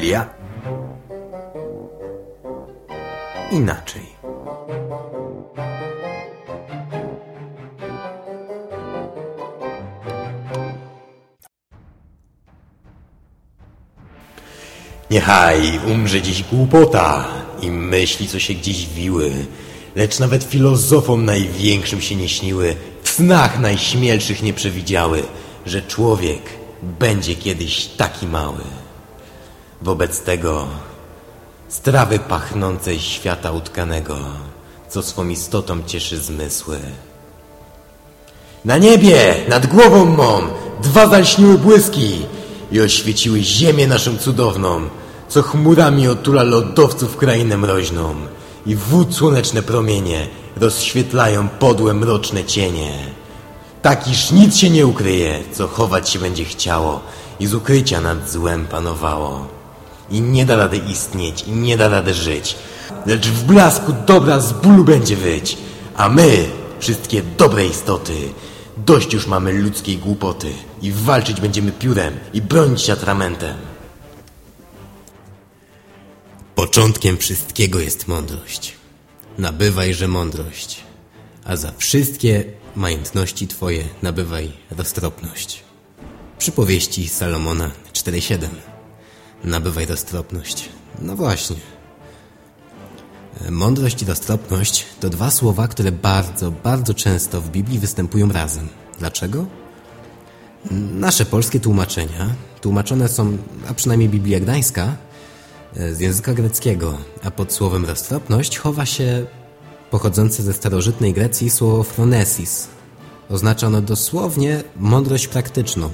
Biblia inaczej. Niechaj umrze dziś głupota i myśli, co się gdzieś wiły, lecz nawet filozofom największym się nie śniły, w snach najśmielszych nie przewidziały, że człowiek będzie kiedyś taki mały. Wobec tego strawy pachnącej świata utkanego, co swą istotą cieszy zmysły. Na niebie, nad głową mą, dwa zalśniły błyski i oświeciły ziemię naszą cudowną, co chmurami otula lodowców krainę mroźną i wód słoneczne promienie rozświetlają podłe mroczne cienie. Tak iż nic się nie ukryje, co chować się będzie chciało i z ukrycia nad złem panowało. I nie da rady istnieć, i nie da rady żyć, lecz w blasku dobra z bólu będzie wyć, a my, wszystkie dobre istoty, dość już mamy ludzkiej głupoty i walczyć będziemy piórem i bronić się atramentem. Początkiem wszystkiego jest mądrość. Nabywajże mądrość, a za wszystkie majątności Twoje nabywaj roztropność. Przypowieści Salomona 4,7 Nabywaj roztropność. No właśnie. Mądrość i roztropność to dwa słowa, które bardzo, bardzo często w Biblii występują razem. Dlaczego? Nasze polskie tłumaczenia tłumaczone są, a przynajmniej Biblia Gdańska, z języka greckiego, a pod słowem roztropność chowa się pochodzące ze starożytnej Grecji słowo phronesis. Oznacza ono dosłownie mądrość praktyczną,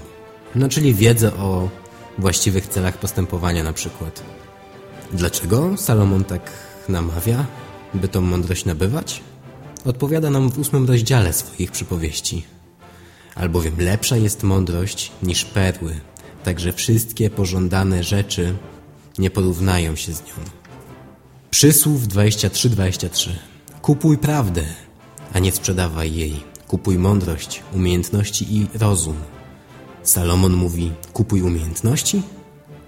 no czyli wiedzę o właściwych celach postępowania na przykład. Dlaczego Salomon tak namawia, by tą mądrość nabywać? Odpowiada nam w ósmym rozdziale swoich przypowieści. Albowiem lepsza jest mądrość niż perły, także wszystkie pożądane rzeczy nie porównają się z nią. Przysłów 23-23 Kupuj prawdę, a nie sprzedawaj jej. Kupuj mądrość, umiejętności i rozum. Salomon mówi, kupuj umiejętności?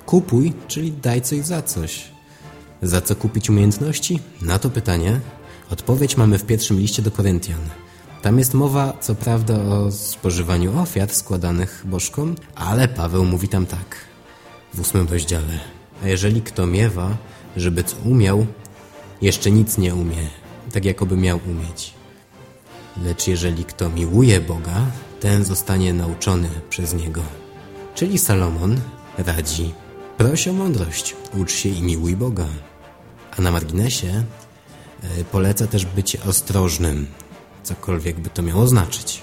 Kupuj, czyli daj coś za coś. Za co kupić umiejętności? Na to pytanie odpowiedź mamy w pierwszym liście do Koryntian. Tam jest mowa, co prawda, o spożywaniu ofiar składanych bożkom, ale Paweł mówi tam tak, w ósmym rozdziale. A jeżeli kto miewa, żeby co umiał, jeszcze nic nie umie, tak jakoby miał umieć. Lecz jeżeli kto miłuje Boga, ten zostanie nauczony przez Niego. Czyli Salomon radzi, proś o mądrość, ucz się i miłuj Boga. A na marginesie e, poleca też być ostrożnym, cokolwiek by to miało znaczyć.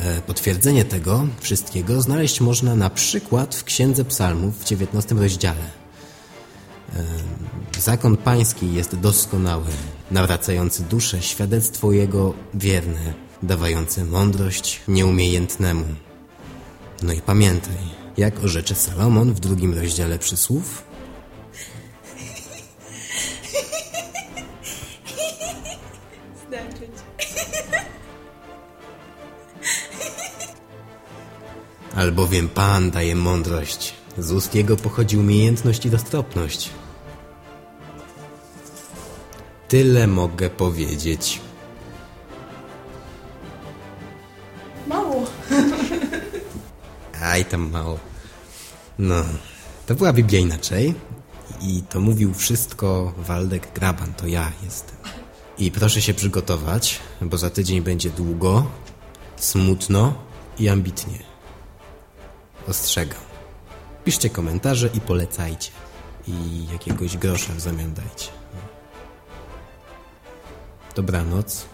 E, potwierdzenie tego wszystkiego znaleźć można na przykład w Księdze Psalmów w 19 rozdziale. E, zakon pański jest doskonały, nawracający duszę, świadectwo jego wierne, dawające mądrość nieumiejętnemu. No i pamiętaj, jak orzecze Salomon w drugim rozdziale przysłów? Albowiem Pan daje mądrość. Z ust Jego pochodzi umiejętność i dostropność. Tyle mogę powiedzieć. Aj, tam mało. No, to była Biblia inaczej. I to mówił wszystko Waldek Graban, to ja jestem. I proszę się przygotować, bo za tydzień będzie długo, smutno i ambitnie. Ostrzegam. Piszcie komentarze i polecajcie. I jakiegoś grosza w zamian dajcie. Dobranoc.